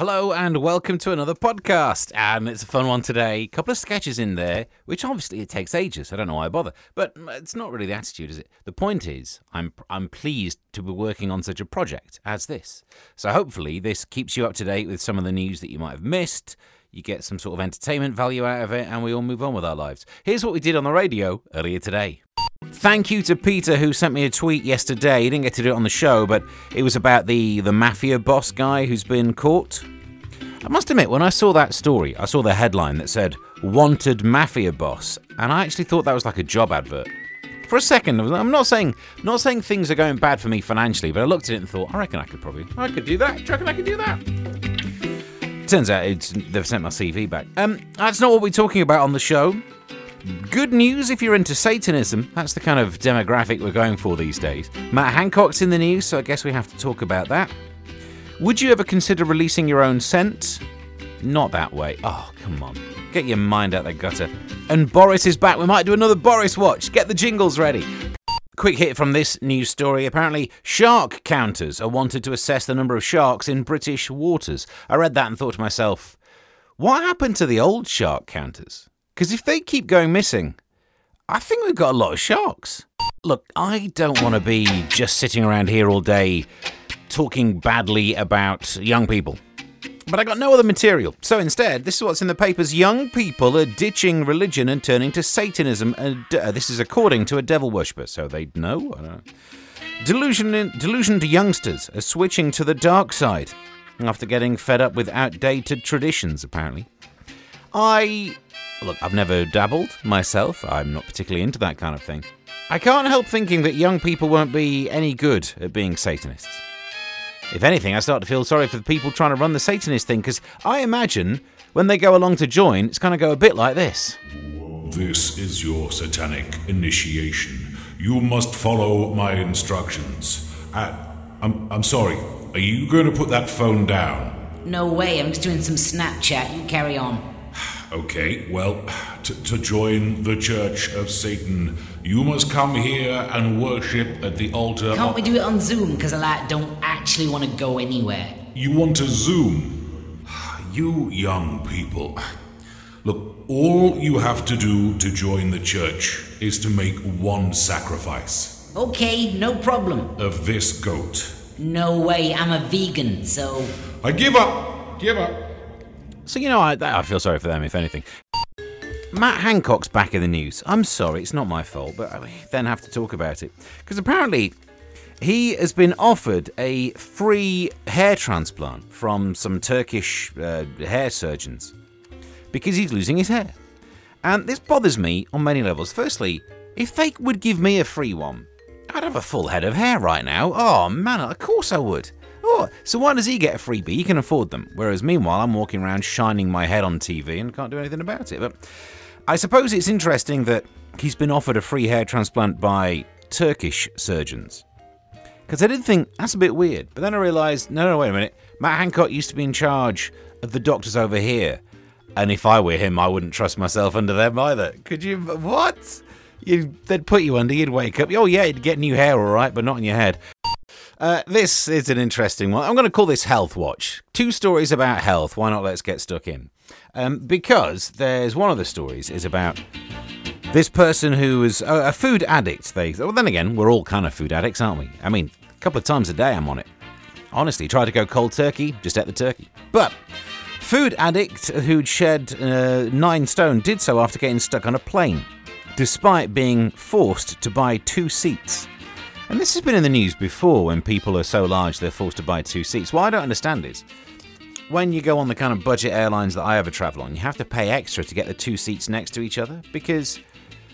Hello and welcome to another podcast. And it's a fun one today. A couple of sketches in there, which obviously it takes ages. I don't know why I bother, but it's not really the attitude, is it? The point is, I'm I'm pleased to be working on such a project as this. So hopefully this keeps you up to date with some of the news that you might have missed. You get some sort of entertainment value out of it, and we all move on with our lives. Here's what we did on the radio earlier today. Thank you to Peter who sent me a tweet yesterday. He didn't get to do it on the show, but it was about the the mafia boss guy who's been caught. I must admit, when I saw that story, I saw the headline that said "Wanted Mafia Boss," and I actually thought that was like a job advert. For a second, I'm not saying not saying things are going bad for me financially, but I looked at it and thought, I reckon I could probably, I could do that. Do you reckon I could do that? Turns out they've sent my CV back. Um, that's not what we're talking about on the show. Good news if you're into Satanism. That's the kind of demographic we're going for these days. Matt Hancock's in the news, so I guess we have to talk about that. Would you ever consider releasing your own scent? Not that way. Oh, come on. Get your mind out the gutter. And Boris is back. We might do another Boris watch. Get the jingles ready. Quick hit from this news story. Apparently, shark counters are wanted to assess the number of sharks in British waters. I read that and thought to myself, what happened to the old shark counters? Because if they keep going missing, I think we've got a lot of sharks. Look, I don't want to be just sitting around here all day talking badly about young people. But I got no other material. So instead, this is what's in the papers. Young people are ditching religion and turning to Satanism. And uh, this is according to a devil worshipper. So they know. know. Delusion, delusioned youngsters are switching to the dark side after getting fed up with outdated traditions, apparently. I Look, I've never dabbled myself. I'm not particularly into that kind of thing. I can't help thinking that young people won't be any good at being Satanists. If anything, I start to feel sorry for the people trying to run the Satanist thing because I imagine when they go along to join, it's going to go a bit like this. This is your satanic initiation. You must follow my instructions. Uh, I'm, I'm sorry, are you going to put that phone down? No way, I'm just doing some Snapchat. You carry on. Okay, well, to, to join the Church of Satan, you must come here and worship at the altar. Can't we do it on Zoom? Because I like, don't actually want to go anywhere. You want to Zoom? You young people. Look, all you have to do to join the church is to make one sacrifice. Okay, no problem. Of this goat. No way, I'm a vegan, so. I give up! Give up! So, you know, I, I feel sorry for them, if anything. Matt Hancock's back in the news. I'm sorry, it's not my fault, but I then have to talk about it. Because apparently, he has been offered a free hair transplant from some Turkish uh, hair surgeons because he's losing his hair. And this bothers me on many levels. Firstly, if they would give me a free one, I'd have a full head of hair right now. Oh man, of course I would. Oh, so why does he get a freebie? He can afford them. Whereas meanwhile, I'm walking around shining my head on TV and can't do anything about it. But I suppose it's interesting that he's been offered a free hair transplant by Turkish surgeons. Because I did think that's a bit weird. But then I realised no, no, wait a minute. Matt Hancock used to be in charge of the doctors over here. And if I were him, I wouldn't trust myself under them either. Could you? What? You, they'd put you under, you'd wake up. Oh, yeah, you'd get new hair, all right, but not in your head. Uh, this is an interesting one. I'm going to call this Health Watch. Two stories about health. Why not let's get stuck in? Um, because there's one of the stories is about this person who was a, a food addict. They well, then again, we're all kind of food addicts, aren't we? I mean, a couple of times a day I'm on it. Honestly, try to go cold turkey, just ate the turkey. But food addict who'd shed uh, nine stone did so after getting stuck on a plane, despite being forced to buy two seats. And this has been in the news before when people are so large they're forced to buy two seats. What I don't understand is when you go on the kind of budget airlines that I ever travel on, you have to pay extra to get the two seats next to each other because.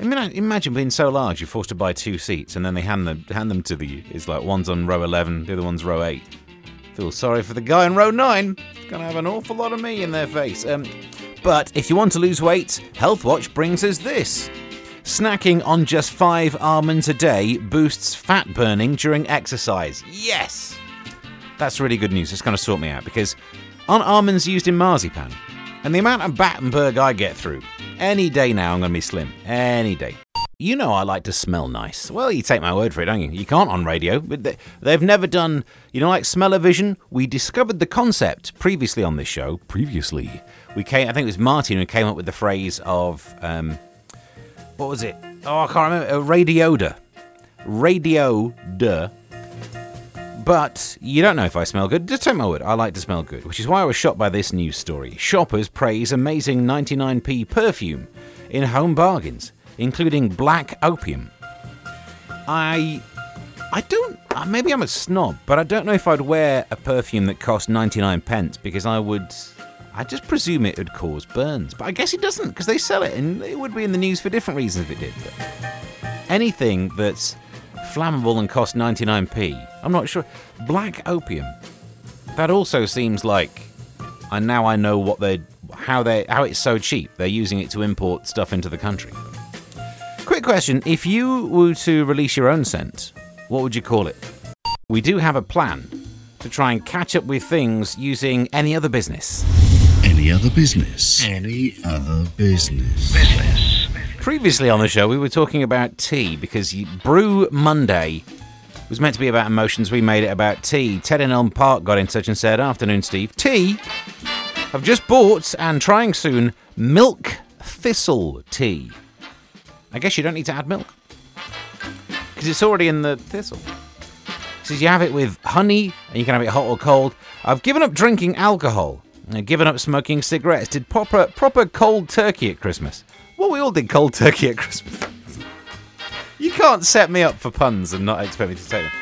I mean, imagine being so large you're forced to buy two seats, and then they hand them hand them to you. It's like one's on row eleven, the other one's row eight. Feel sorry for the guy on row nine. It's gonna have an awful lot of me in their face. Um, but if you want to lose weight, Health Watch brings us this. Snacking on just five almonds a day boosts fat burning during exercise. Yes! That's really good news. It's going to sort me out because aren't almonds used in marzipan? And the amount of Battenberg I get through, any day now I'm going to be slim. Any day. You know I like to smell nice. Well, you take my word for it, don't you? You can't on radio. They've never done, you know, like smell-o-vision. We discovered the concept previously on this show. Previously, we came. I think it was Martin who came up with the phrase of, um, what was it? Oh, I can't remember. Uh, radioda. Radioda. But you don't know if I smell good. Just take my word, I like to smell good, which is why I was shocked by this news story. Shoppers praise amazing 99p perfume in home bargains including black opium. I I don't uh, maybe I'm a snob, but I don't know if I'd wear a perfume that cost 99 pence because I would I just presume it would cause burns. But I guess it doesn't because they sell it and it would be in the news for different reasons if it did. But anything that's flammable and costs 99p, I'm not sure. Black opium. That also seems like and now I know what they how they how it's so cheap. They're using it to import stuff into the country. Quick question if you were to release your own scent, what would you call it? We do have a plan to try and catch up with things using any other business. Any other business? Any other business? Business. Previously on the show, we were talking about tea because Brew Monday was meant to be about emotions. We made it about tea. Ted in Elm Park got in touch and said, Afternoon, Steve. Tea. I've just bought and trying soon milk thistle tea. I guess you don't need to add milk because it's already in the thistle. It says you have it with honey and you can have it hot or cold. I've given up drinking alcohol. I've given up smoking cigarettes. Did proper proper cold turkey at Christmas. Well, we all did cold turkey at Christmas. you can't set me up for puns and not expect me to take them.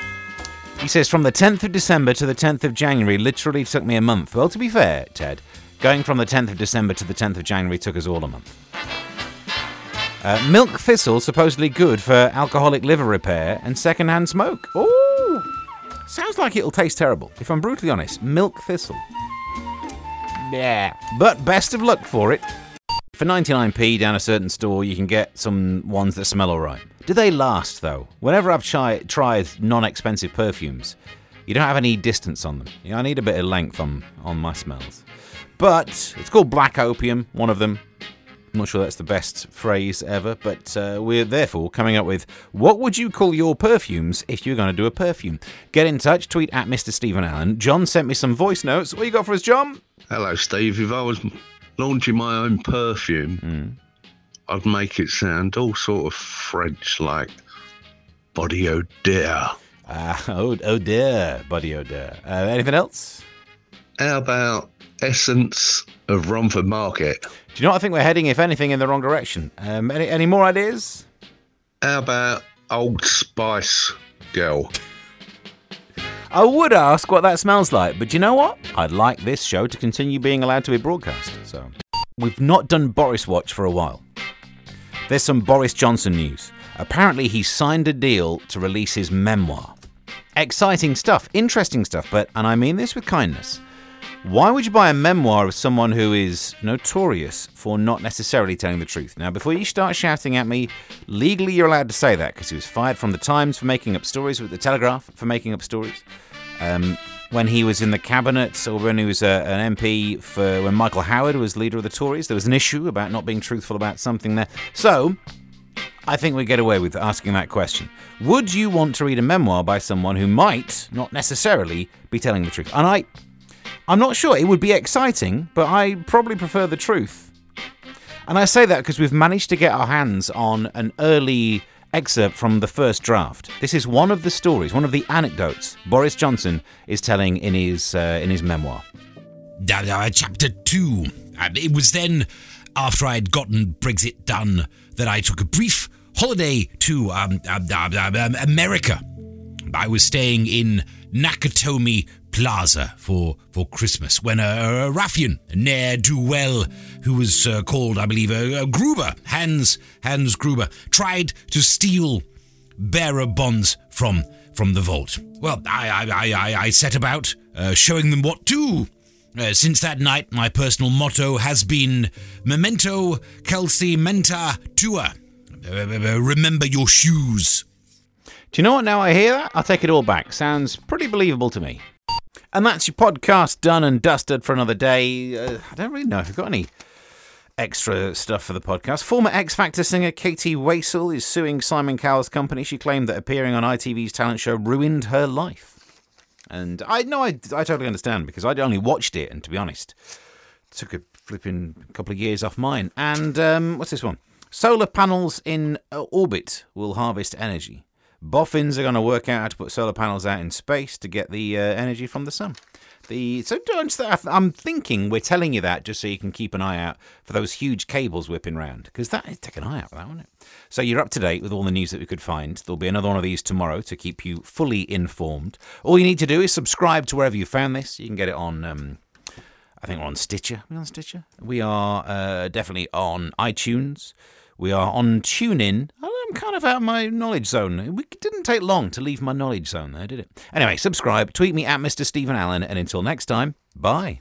He says from the 10th of December to the 10th of January literally took me a month. Well, to be fair, Ted, going from the 10th of December to the 10th of January took us all a month. Uh, milk thistle supposedly good for alcoholic liver repair and secondhand smoke. Ooh, sounds like it'll taste terrible. If I'm brutally honest, milk thistle. Yeah, but best of luck for it. For 99p down a certain store, you can get some ones that smell alright. Do they last though? Whenever I've chi- tried non-expensive perfumes, you don't have any distance on them. I need a bit of length on on my smells. But it's called Black Opium, one of them. I'm not sure that's the best phrase ever, but uh, we're therefore coming up with what would you call your perfumes if you're going to do a perfume? Get in touch, tweet at Mr. Stephen Allen. John sent me some voice notes. What you got for us, John? Hello, Steve. If I was launching my own perfume, mm. I'd make it sound all sort of French, like body odeur. Ah, uh, oh, oh dear, body odeur. Uh, anything else? How about essence of Romford Market? Do you know what I think we're heading, if anything, in the wrong direction? Um, any, any more ideas? How about Old Spice Girl? I would ask what that smells like, but you know what? I'd like this show to continue being allowed to be broadcast. So, we've not done Boris Watch for a while. There's some Boris Johnson news. Apparently, he signed a deal to release his memoir. Exciting stuff, interesting stuff, but, and I mean this with kindness, why would you buy a memoir of someone who is notorious for not necessarily telling the truth? Now, before you start shouting at me, legally you're allowed to say that because he was fired from the Times for making up stories, with the Telegraph for making up stories. Um, when he was in the cabinet or when he was a, an MP for when Michael Howard was leader of the Tories, there was an issue about not being truthful about something there. So, I think we get away with asking that question. Would you want to read a memoir by someone who might not necessarily be telling the truth? And I I'm not sure. It would be exciting, but I probably prefer the truth. And I say that because we've managed to get our hands on an early excerpt from the first draft. This is one of the stories, one of the anecdotes Boris Johnson is telling in his uh, in his memoir. Chapter two. It was then, after I had gotten Brexit done, that I took a brief holiday to um, um, um, America. I was staying in Nakatomi Plaza for, for Christmas when a, a ruffian, ne'er do well, who was uh, called, I believe, a, a, Gruber, Hans Hans Gruber, tried to steal bearer bonds from from the vault. Well, I I, I, I set about uh, showing them what to. Uh, since that night, my personal motto has been Memento Kelsey Menta Tua. Uh, uh, remember your shoes. Do you know what? Now I hear that, I'll take it all back. Sounds pretty believable to me. And that's your podcast done and dusted for another day. Uh, I don't really know if we've got any extra stuff for the podcast. Former X Factor singer Katie Waissel is suing Simon Cowell's company. She claimed that appearing on ITV's talent show ruined her life. And I know I, I totally understand because I'd only watched it, and to be honest, took a flipping couple of years off mine. And um, what's this one? Solar panels in uh, orbit will harvest energy. Boffins are going to work out how to put solar panels out in space to get the uh, energy from the sun. The so don't I'm thinking we're telling you that just so you can keep an eye out for those huge cables whipping round because that take an eye out for that, won't it? So you're up to date with all the news that we could find. There'll be another one of these tomorrow to keep you fully informed. All you need to do is subscribe to wherever you found this. You can get it on. Um, I think we're on Stitcher. Are we on Stitcher? We are uh, definitely on iTunes. We are on TuneIn. I'm kind of out of my knowledge zone. It didn't take long to leave my knowledge zone there, did it? Anyway, subscribe, tweet me at Mr. Stephen Allen, and until next time, bye.